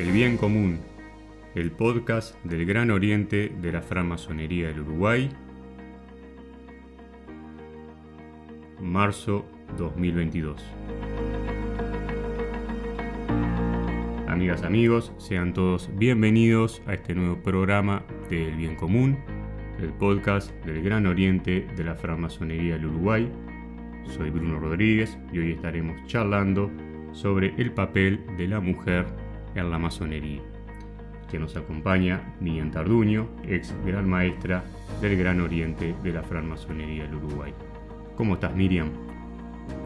El Bien Común, el podcast del Gran Oriente de la francmasonería del Uruguay, marzo 2022. Amigas, amigos, sean todos bienvenidos a este nuevo programa del Bien Común, el podcast del Gran Oriente de la francmasonería del Uruguay. Soy Bruno Rodríguez y hoy estaremos charlando sobre el papel de la mujer en la masonería. Que nos acompaña Miriam Tarduño, ex gran maestra del Gran Oriente de la francmasonería del Uruguay. ¿Cómo estás, Miriam?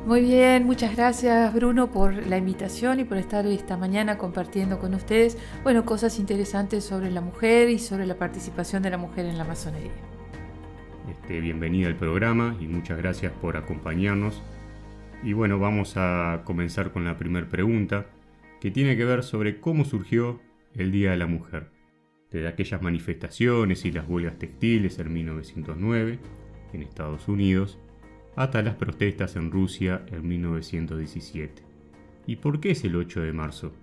Muy bien, muchas gracias Bruno por la invitación y por estar esta mañana compartiendo con ustedes, bueno, cosas interesantes sobre la mujer y sobre la participación de la mujer en la masonería. Este, bienvenida al programa y muchas gracias por acompañarnos. Y bueno, vamos a comenzar con la primera pregunta, que tiene que ver sobre cómo surgió el Día de la Mujer, desde aquellas manifestaciones y las huelgas textiles en 1909 en Estados Unidos hasta las protestas en Rusia en 1917. ¿Y por qué es el 8 de marzo?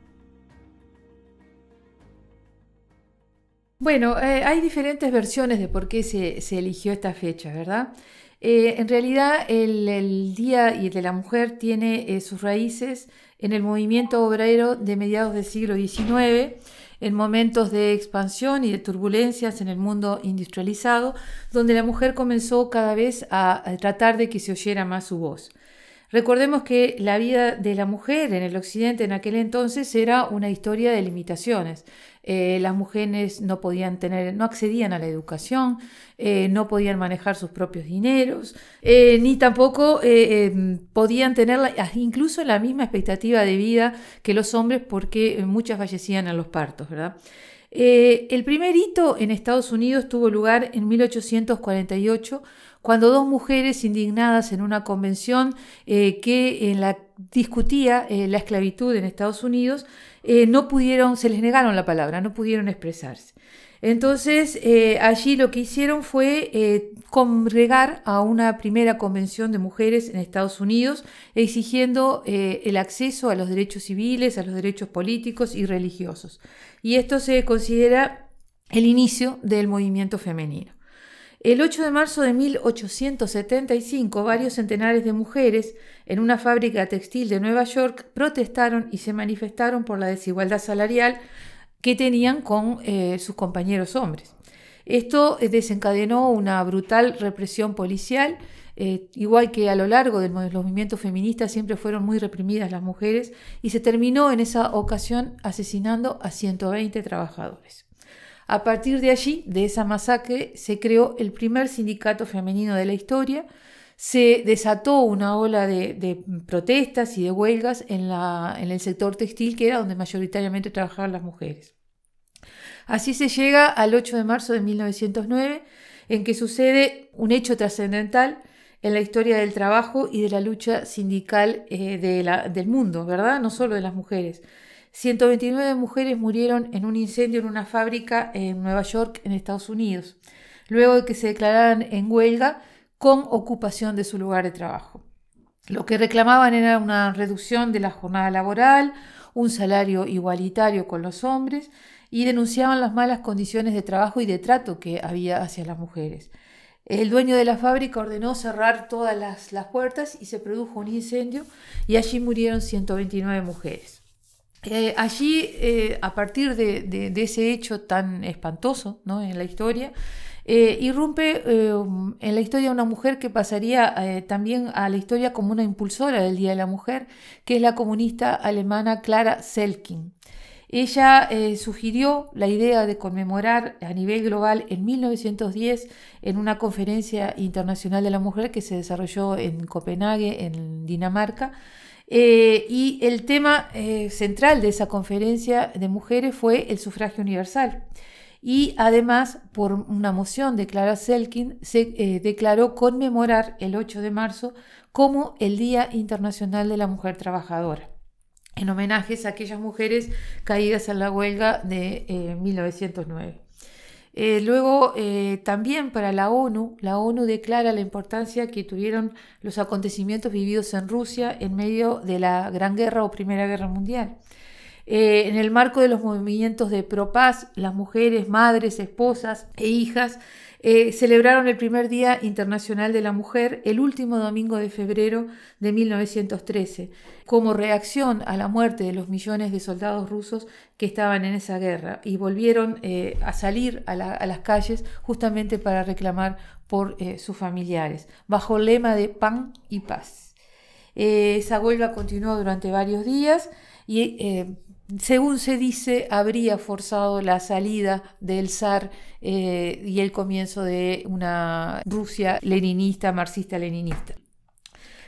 Bueno, eh, hay diferentes versiones de por qué se, eligió esta fecha, ¿verdad? Eh, en realidad el, Día de la Mujer tiene eh, sus raíces en el movimiento obrero de mediados del siglo XIX en momentos de expansión y de turbulencias en el mundo industrializado, donde la mujer comenzó cada vez a, tratar de que se oyera más su voz. Recordemos que la vida de la mujer en el occidente en aquel entonces era una historia de limitaciones. Eh, las mujeres no podían tener, no accedían a la educación, eh, no podían manejar sus propios dineros, eh, ni tampoco podían tener incluso la misma expectativa de vida que los hombres porque muchas fallecían en los partos, ¿verdad? el primer hito en Estados Unidos tuvo lugar en 1848 cuando dos mujeres indignadas en una convención eh, que en la discutía eh, la esclavitud en Estados Unidos, eh, no pudieron, se les negaron la palabra, no pudieron expresarse. Entonces, allí lo que hicieron fue congregar a una primera convención de mujeres en Estados Unidos, exigiendo el acceso a los derechos civiles, a los derechos políticos y religiosos. Y esto se considera el inicio del movimiento femenino. El 8 de marzo de 1875, varios centenares de mujeres en una fábrica textil de Nueva York protestaron y se manifestaron por la desigualdad salarial que tenían con eh, sus compañeros hombres. Esto eh, desencadenó una brutal represión policial, eh, igual que a lo largo de los movimientos feministas siempre fueron muy reprimidas las mujeres, y se terminó en esa ocasión asesinando a 120 trabajadores. A partir de allí, de esa masacre, se creó el primer sindicato femenino de la historia, se desató una ola de, protestas y de huelgas en, el sector textil, que era donde mayoritariamente trabajaban las mujeres. Así se llega al 8 de marzo de 1909, en que sucede un hecho trascendental en la historia del trabajo y de la lucha sindical eh, del mundo, ¿verdad? No solo de las mujeres. 129 mujeres murieron en un incendio en una fábrica en Nueva York, en Estados Unidos, luego de que se declararan en huelga con ocupación de su lugar de trabajo. Lo que reclamaban era una reducción de la jornada laboral, un salario igualitario con los hombres y denunciaban las malas condiciones de trabajo y de trato que había hacia las mujeres. El dueño de la fábrica ordenó cerrar todas las, puertas y se produjo un incendio y allí murieron 129 mujeres. Eh, allí, eh, a partir de, ese hecho tan espantoso ¿no? en la historia, eh, irrumpe en la historia una mujer que pasaría también a la historia como una impulsora del Día de la Mujer, que es la comunista alemana Clara Selkin. Ella sugirió la idea de conmemorar a nivel global en 1910 en una conferencia internacional de la mujer que se desarrolló en Copenhague, en Dinamarca, eh, y el tema eh, central de esa conferencia de mujeres fue el sufragio universal. Y además, por una moción de Clara Selkin, se eh, declaró conmemorar el 8 de marzo como el Día Internacional de la Mujer Trabajadora, en homenajes a aquellas mujeres caídas en la huelga de 1909. Eh, luego, eh, también para la ONU, la ONU declara la importancia que tuvieron los acontecimientos vividos en Rusia en medio de la Gran Guerra o Primera Guerra Mundial. en el marco de los movimientos de ProPaz, las mujeres, madres, esposas e hijas eh, celebraron el primer Día Internacional de la Mujer el último domingo de febrero de 1913, como reacción a la muerte de los millones de soldados rusos que estaban en esa guerra y volvieron eh, a salir a, las calles justamente para reclamar por eh, sus familiares, bajo el lema de pan y paz. esa huelga continuó durante varios días y según se dice, habría forzado la salida del zar eh, y el comienzo de una Rusia leninista, marxista-leninista.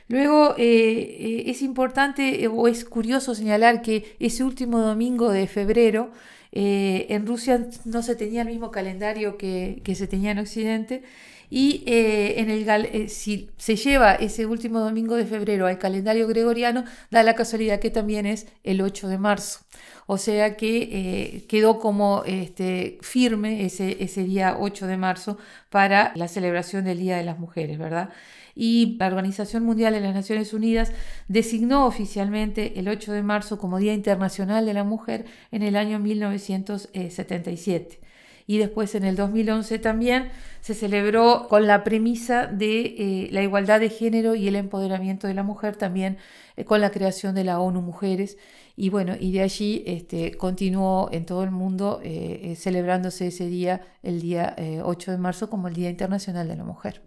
Luego eh, eh, es importante o es curioso señalar que ese último domingo de febrero en Rusia no se tenía el mismo calendario que, que se tenía en Occidente y eh, en el, eh, si se lleva ese último domingo de febrero al calendario gregoriano, da la casualidad que también es el 8 de marzo. O sea que eh, quedó como este, firme ese, ese día 8 de marzo para la celebración del Día de las Mujeres, ¿verdad? y la Organización Mundial de las Naciones Unidas designó oficialmente el 8 de marzo como Día Internacional de la Mujer en el año 1977 y después en el 2011 también se celebró con la premisa de eh, la igualdad de género y el empoderamiento de la mujer, también eh, con la creación de la ONU Mujeres. Y bueno, y de allí este, continuó en todo el mundo eh, celebrándose ese día, el día 8 de marzo, como el Día Internacional de la Mujer.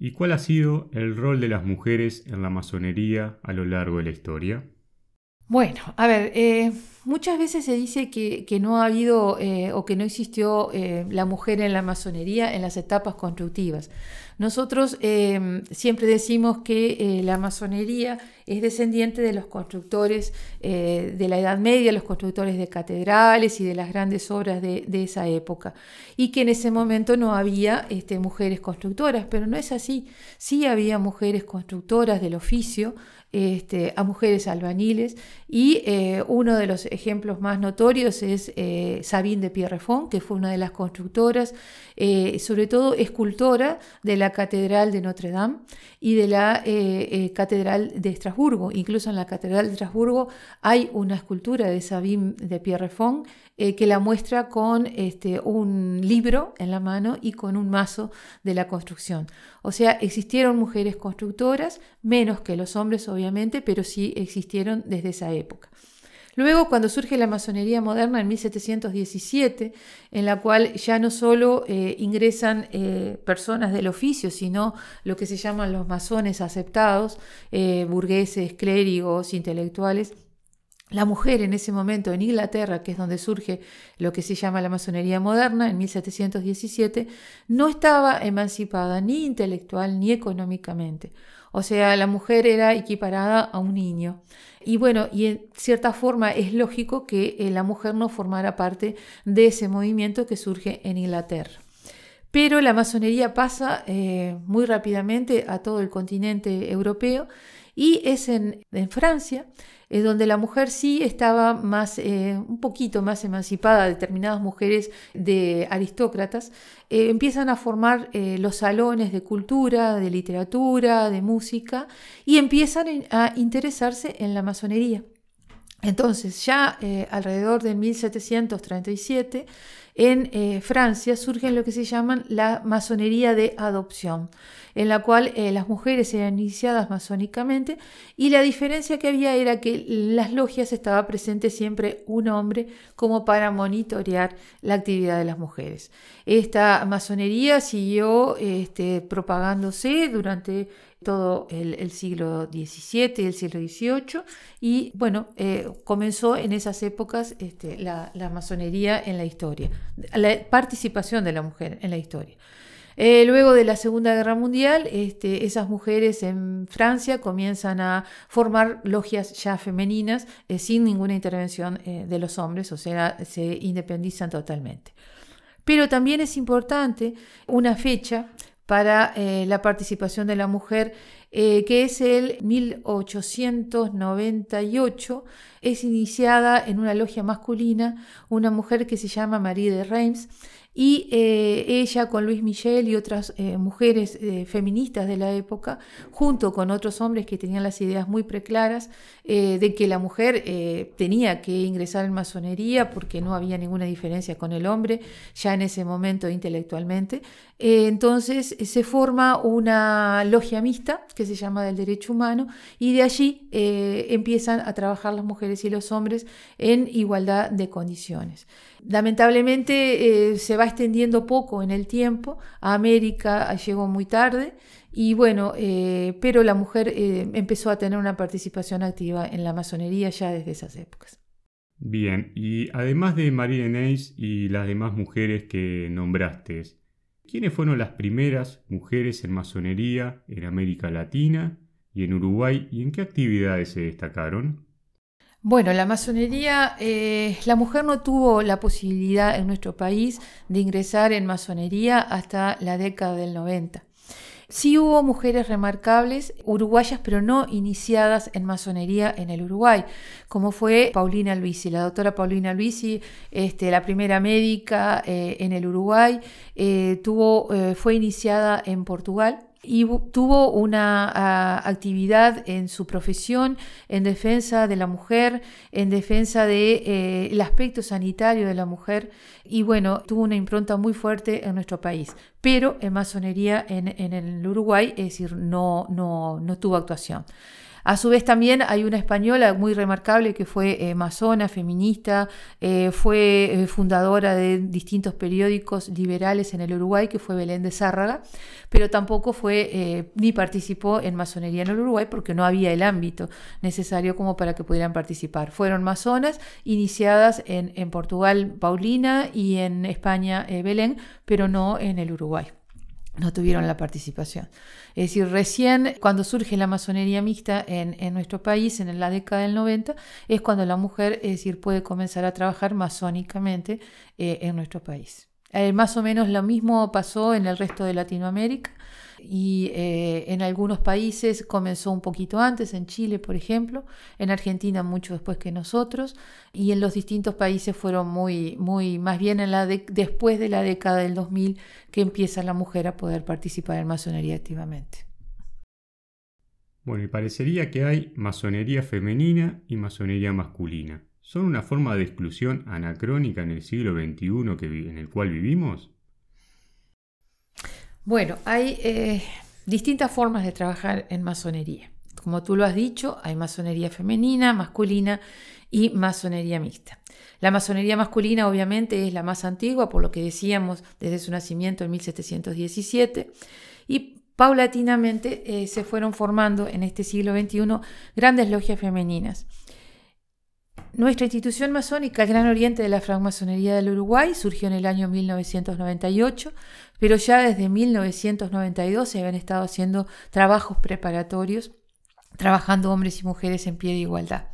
¿Y cuál ha sido el rol de las mujeres en la masonería a lo largo de la historia? Bueno, a ver, eh, muchas veces se dice que, no ha habido eh, o que no existió eh, la mujer en la masonería en las etapas constructivas. Nosotros siempre decimos que la masonería es descendiente de los constructores de la Edad Media, los constructores de catedrales y de las grandes obras de, esa época, y que en ese momento no había este, mujeres constructoras, pero no es así. Sí había mujeres constructoras del oficio, este, a mujeres albaniles y eh, uno de los ejemplos más notorios es eh, Sabine de Pierrefond, que fue una de las constructoras, eh, sobre todo escultora de la Catedral de Notre Dame y de la Catedral de Estrasburgo. Incluso en la Catedral de Estrasburgo hay una escultura de Sabine de Pierrefond eh, que la muestra con este, un libro en la mano y con un mazo de la construcción. O sea, existieron mujeres constructoras, menos que los hombres obviamente, pero sí existieron desde esa época. Luego, cuando surge la masonería moderna en 1717, en la cual ya no solo eh, ingresan eh, personas del oficio, sino lo que se llaman los masones aceptados, burgueses, clérigos, intelectuales, la mujer en ese momento en Inglaterra, que es donde surge lo que se llama la masonería moderna, en 1717, no estaba emancipada ni intelectual ni económicamente. O sea, la mujer era equiparada a un niño. Y bueno, y en cierta forma es lógico que eh, la mujer no formara parte de ese movimiento que surge en Inglaterra. Pero la masonería pasa eh, muy rápidamente a todo el continente europeo y es en, en Francia donde la mujer sí estaba más, eh, un poquito más emancipada, determinadas mujeres de aristócratas, eh, empiezan a formar eh, los salones de cultura, de literatura, de música, y empiezan a interesarse en la masonería. Entonces, ya alrededor de 1737, en eh, Francia surgen lo que se llaman la masonería de adopción, en la cual eh, las mujeres eran iniciadas masónicamente y la diferencia que había era que en las logias estaba presente siempre un hombre como para monitorear la actividad de las mujeres. Esta masonería siguió este, propagándose durante todo el, siglo XVII y el siglo XVIII y bueno, eh, comenzó en esas épocas este, la, masonería en la historia, la participación de la mujer en la historia. Eh, luego de la Segunda Guerra Mundial, este, esas mujeres en Francia comienzan a formar logias ya femeninas eh, sin ninguna intervención de los hombres, o sea, se independizan totalmente. Pero también es importante una fecha para eh, la participación de la mujer, eh, que es el 1898. Es iniciada en una logia masculina una mujer que se llama Marie de Reims, y eh, ella con Luis Michel y otras eh, mujeres eh, feministas de la época, junto con otros hombres que tenían las ideas muy preclaras de que la mujer tenía que ingresar en masonería porque no había ninguna diferencia con el hombre ya en ese momento intelectualmente. entonces se forma una logia mixta que se llama del derecho humano y de allí empiezan a trabajar las mujeres y los hombres en igualdad de condiciones. Lamentablemente eh, se va extendiendo poco en el tiempo, a América llegó muy tarde y bueno, eh, pero la mujer eh, empezó a tener una participación activa en la masonería ya desde esas épocas. Bien, y además de María Neis y las demás mujeres que nombraste, ¿quiénes fueron las primeras mujeres en masonería en América Latina y en Uruguay y en qué actividades se destacaron? Bueno, la masonería, eh, la mujer no tuvo la posibilidad en nuestro país de ingresar en masonería hasta la década del 90. Sí hubo mujeres remarcables uruguayas, pero no iniciadas en masonería en el Uruguay, como fue Paulina Luisi, la doctora Paulina Luisi, este, la primera médica eh, en el Uruguay, eh, tuvo, fue iniciada en Portugal y tuvo una ah, actividad en su profesión en defensa de la mujer, en defensa del de, eh, aspecto sanitario de la mujer y bueno, tuvo una impronta muy fuerte en nuestro país, pero en masonería en, en el Uruguay, es decir, no, no, no tuvo actuación. A su vez también hay una española muy remarcable que fue eh, masona, feminista, eh, fue eh, fundadora de distintos periódicos liberales en el Uruguay, que fue Belén de Zárraga, pero tampoco fue ni participó en masonería en el Uruguay porque no había el ámbito necesario como para que pudieran participar. Fueron masonas iniciadas en, en Portugal Paulina y en España Belén, pero no en el Uruguay no tuvieron la participación. Es decir, recién cuando surge la masonería mixta en, nuestro país, en la década del 90, es cuando la mujer, es decir, puede comenzar a trabajar masónicamente eh, en nuestro país. Eh, más o menos lo mismo pasó en el resto de Latinoamérica y eh, en algunos países comenzó un poquito antes, en Chile por ejemplo, en Argentina mucho después que nosotros y en los distintos países fueron muy, muy más bien en la después de la década del 2000 que empieza la mujer a poder participar en masonería activamente. Bueno, y parecería que hay masonería femenina y masonería masculina. ¿Son una forma de exclusión anacrónica en el siglo XXI que, en el cual vivimos? Bueno, hay eh, distintas formas de trabajar en masonería. Como tú lo has dicho, hay masonería femenina, masculina y masonería mixta. La masonería masculina obviamente es la más antigua, por lo que decíamos desde su nacimiento en 1717, y paulatinamente eh, se fueron formando en este siglo XXI grandes logias femeninas. Nuestra institución masónica, el Gran Oriente de la Francmasonería del Uruguay, surgió en el año 1998 pero ya desde 1992 se habían estado haciendo trabajos preparatorios, trabajando hombres y mujeres en pie de igualdad.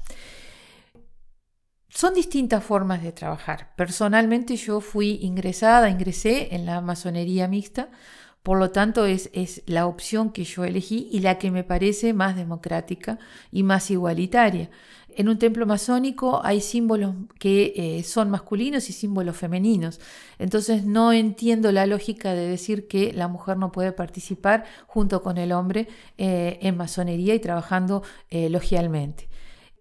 Son distintas formas de trabajar. Personalmente yo fui ingresada, ingresé en la masonería mixta, por lo tanto es, es la opción que yo elegí y la que me parece más democrática y más igualitaria. En un templo masónico hay símbolos que eh, son masculinos y símbolos femeninos. Entonces no entiendo la lógica de decir que la mujer no puede participar junto con el hombre eh, en masonería y trabajando eh, logialmente.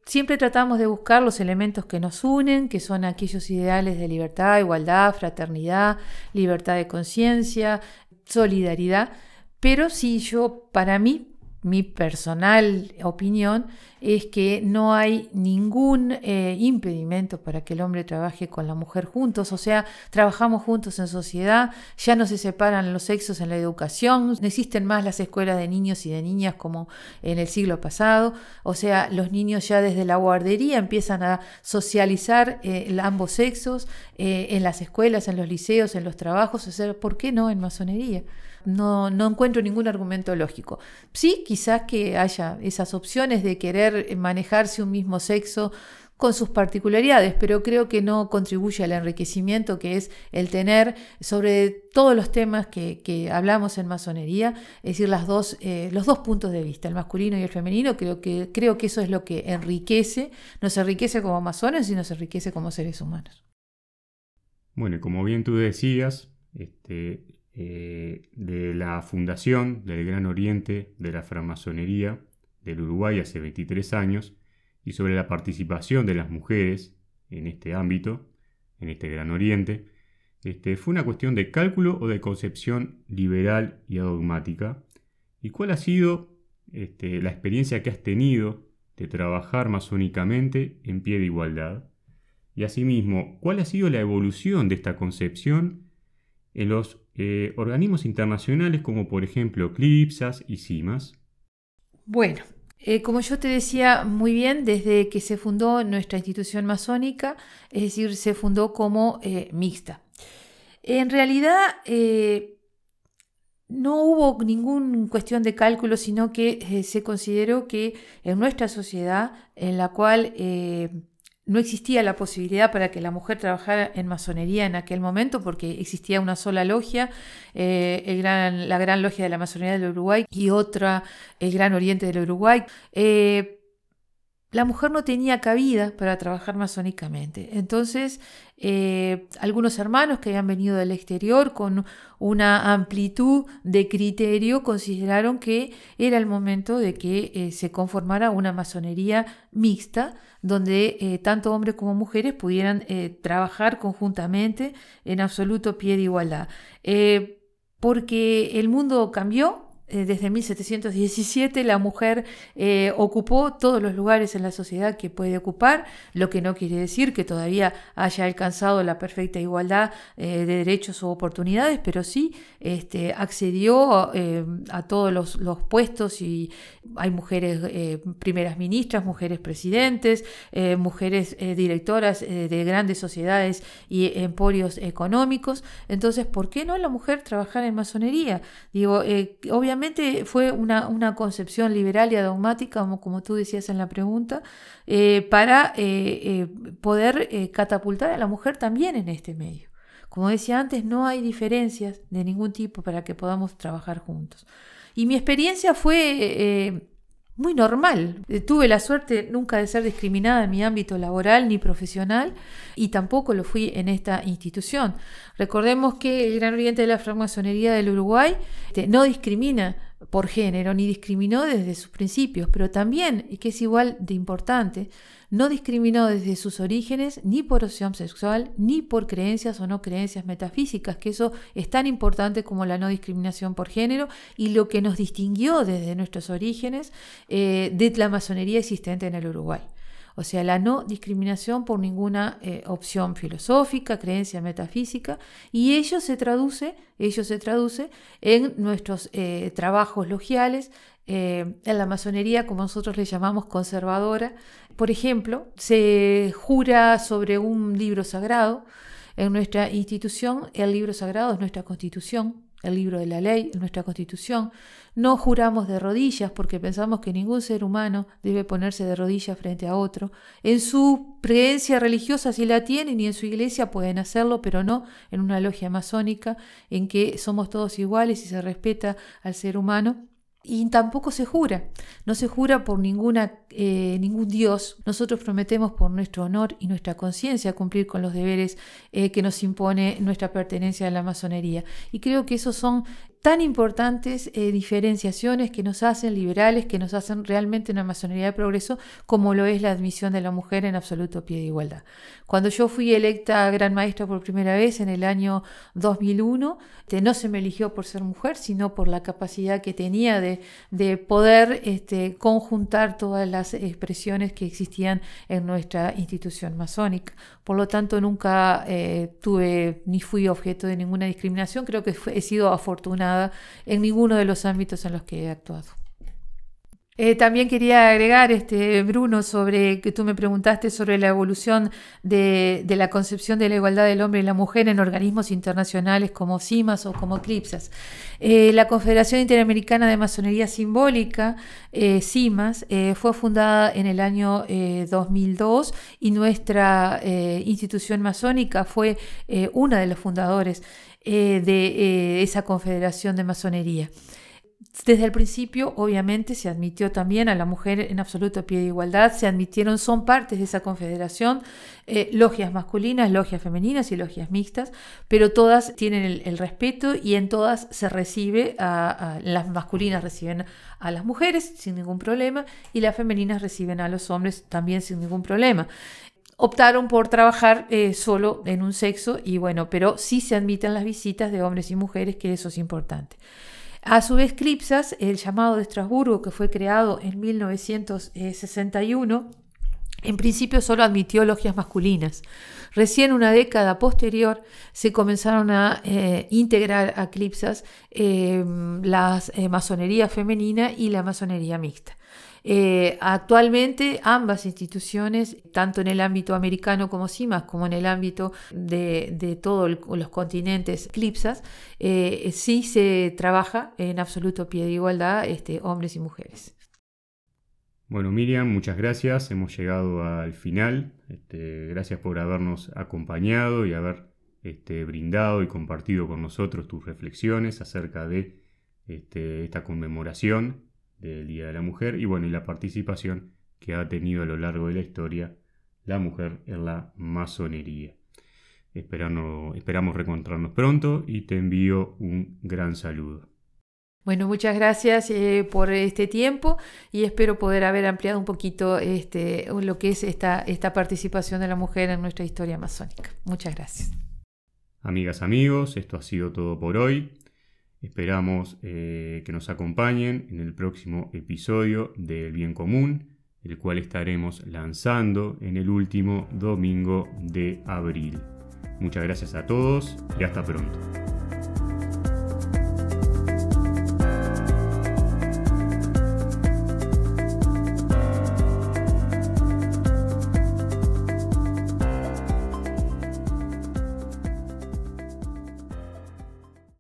Siempre tratamos de buscar los elementos que nos unen, que son aquellos ideales de libertad, igualdad, fraternidad, libertad de conciencia, solidaridad. Pero si yo, para mí, mi personal opinión es que no hay ningún eh, impedimento para que el hombre trabaje con la mujer juntos, o sea, trabajamos juntos en sociedad, ya no se separan los sexos en la educación, no existen más las escuelas de niños y de niñas como en el siglo pasado, o sea, los niños ya desde la guardería empiezan a socializar eh, ambos sexos eh, en las escuelas, en los liceos, en los trabajos, o sea, ¿por qué no en masonería? No, no encuentro ningún argumento lógico. Sí, quizás que haya esas opciones de querer manejarse un mismo sexo con sus particularidades, pero creo que no contribuye al enriquecimiento que es el tener sobre todos los temas que, hablamos en masonería, es decir, dos, eh, los dos puntos de vista, el masculino y el femenino, creo que, creo que eso es lo que enriquece, nos enriquece como masones y nos enriquece como seres humanos. Bueno, como bien tú decías, este, eh, de la fundación del Gran Oriente de la francmasonería del Uruguay hace 23 años y sobre la participación de las mujeres en este ámbito, en este Gran Oriente, este, ¿fue una cuestión de cálculo o de concepción liberal y adogmática? ¿Y cuál ha sido este, la experiencia que has tenido de trabajar masónicamente en pie de igualdad? Y asimismo, ¿cuál ha sido la evolución de esta concepción en los eh, organismos internacionales como por ejemplo CLIPSAS y CIMAS? Bueno, eh, como yo te decía muy bien, desde que se fundó nuestra institución masónica, es decir, se fundó como eh, mixta. En realidad, no hubo ninguna cuestión de cálculo, sino que se consideró que en nuestra sociedad, en la cual no existía la posibilidad para que la mujer trabajara en masonería en aquel momento porque existía una sola logia, eh, la Gran Logia de la Masonería del Uruguay y otra, el Gran Oriente del Uruguay. Eh, la mujer no tenía cabida para trabajar masónicamente. Entonces, eh, algunos hermanos que habían venido del exterior con una amplitud de criterio consideraron que era el momento de que se conformara una masonería mixta donde eh, tanto hombres como mujeres pudieran eh, trabajar conjuntamente en absoluto pie de igualdad. Eh, porque el mundo cambió, eh, desde 1717 la mujer eh, ocupó todos los lugares en la sociedad que puede ocupar, lo que no quiere decir que todavía haya alcanzado la perfecta igualdad eh, de derechos o oportunidades, pero sí este, accedió a todos los, puestos y hay mujeres primeras ministras, mujeres presidentes, mujeres directoras de grandes sociedades y emporios económicos. Entonces, ¿por qué no la mujer trabajar en masonería? Digo, obviamente fue una, concepción liberal y adogmática, como, como, tú decías en la pregunta, eh, para eh, eh, poder catapultar a la mujer también en este medio. Como decía antes, no hay diferencias de ningún tipo para que podamos trabajar juntos. Y mi experiencia fue muy normal. Tuve la suerte nunca de ser discriminada en mi ámbito laboral ni profesional y tampoco lo fui en esta institución. Recordemos que el Gran Oriente de la Francmasonería del Uruguay este, no discrimina por género ni discriminó desde sus principios, pero también, y que es igual de importante, no discriminó desde sus orígenes ni por opción sexual, ni por creencias o no creencias metafísicas, que eso es tan importante como la no discriminación por género y lo que nos distinguió desde nuestros orígenes eh, de la masonería existente en el Uruguay. O sea, la no discriminación por ninguna eh, opción filosófica, creencia metafísica, y ello se traduce, ello se traduce en nuestros eh, trabajos logiales, en la masonería, como nosotros le llamamos conservadora, por ejemplo, se jura sobre un libro sagrado. En nuestra institución, el libro sagrado es nuestra constitución, el libro de la ley, nuestra constitución. No juramos de rodillas porque pensamos que ningún ser humano debe ponerse de rodillas frente a otro. En su creencia religiosa si la tienen y en su iglesia pueden hacerlo, pero no en una logia masónica en que somos todos iguales y se respeta al ser humano. Y tampoco se jura, no se jura por ninguna, eh, ningún Dios. Nosotros prometemos por nuestro honor y nuestra conciencia cumplir con los deberes eh, que nos impone nuestra pertenencia a la masonería. Y creo que esos son tan importantes eh, diferenciaciones que nos hacen liberales, que nos hacen realmente una masonería de progreso, como lo es la admisión de la mujer en absoluto pie de igualdad. Cuando yo fui electa gran maestra por primera vez en el año 2001, este, no se me eligió por ser mujer, sino por la capacidad que tenía de, de poder este, conjuntar todas las expresiones que existían en nuestra institución masónica. Por lo tanto, nunca eh, tuve ni fui objeto de ninguna discriminación. Creo que he sido afortunada en ninguno de los ámbitos en los que he actuado. Eh, también quería agregar, este, Bruno, sobre que tú me preguntaste sobre la evolución de, la concepción de la igualdad del hombre y la mujer en organismos internacionales como CIMAS o como CLIPSAS. Eh, la Confederación Interamericana de Masonería Simbólica, eh, CIMAS, fue fundada en el año 2002 y nuestra institución masónica fue una de los fundadores de esa confederación de masonería. Desde el principio, obviamente, se admitió también a la mujer en absoluto pie de igualdad, se admitieron, son partes de esa confederación, eh, logias masculinas, logias femeninas y logias mixtas, pero todas tienen el, respeto y en todas se recibe, a, las masculinas reciben a las mujeres sin ningún problema y las femeninas reciben a los hombres también sin ningún problema optaron por trabajar eh, solo en un sexo y bueno, pero sí se admiten las visitas de hombres y mujeres, que eso es importante. A su vez, Clipsas, el llamado de Estrasburgo, que fue creado en 1961, en principio solo admitió logias masculinas. Recién una década posterior se comenzaron a eh, integrar a Clipsas eh, la eh, masonería femenina y la masonería mixta. Eh, actualmente ambas instituciones, tanto en el ámbito americano como CIMAS, como en el ámbito de, todos los continentes CLIPSAS, eh, sí se trabaja en absoluto pie de igualdad este, hombres y mujeres. Bueno, Miriam, muchas gracias. Hemos llegado al final. Este, gracias por habernos acompañado y haber este, brindado y compartido con nosotros tus reflexiones acerca de esta conmemoración del Día de la Mujer y bueno, y la participación que ha tenido a lo largo de la historia la mujer en la masonería. esperamos reencontrarnos pronto y te envío un gran saludo. Bueno, muchas gracias eh, por este tiempo y espero poder haber ampliado un poquito este, lo que es esta, esta participación de la mujer en nuestra historia masónica. Muchas gracias. Amigas, amigos, esto ha sido todo por hoy. Esperamos eh, que nos acompañen en el próximo episodio del Bien Común, el cual estaremos lanzando en el último domingo de abril. Muchas gracias a todos y hasta pronto.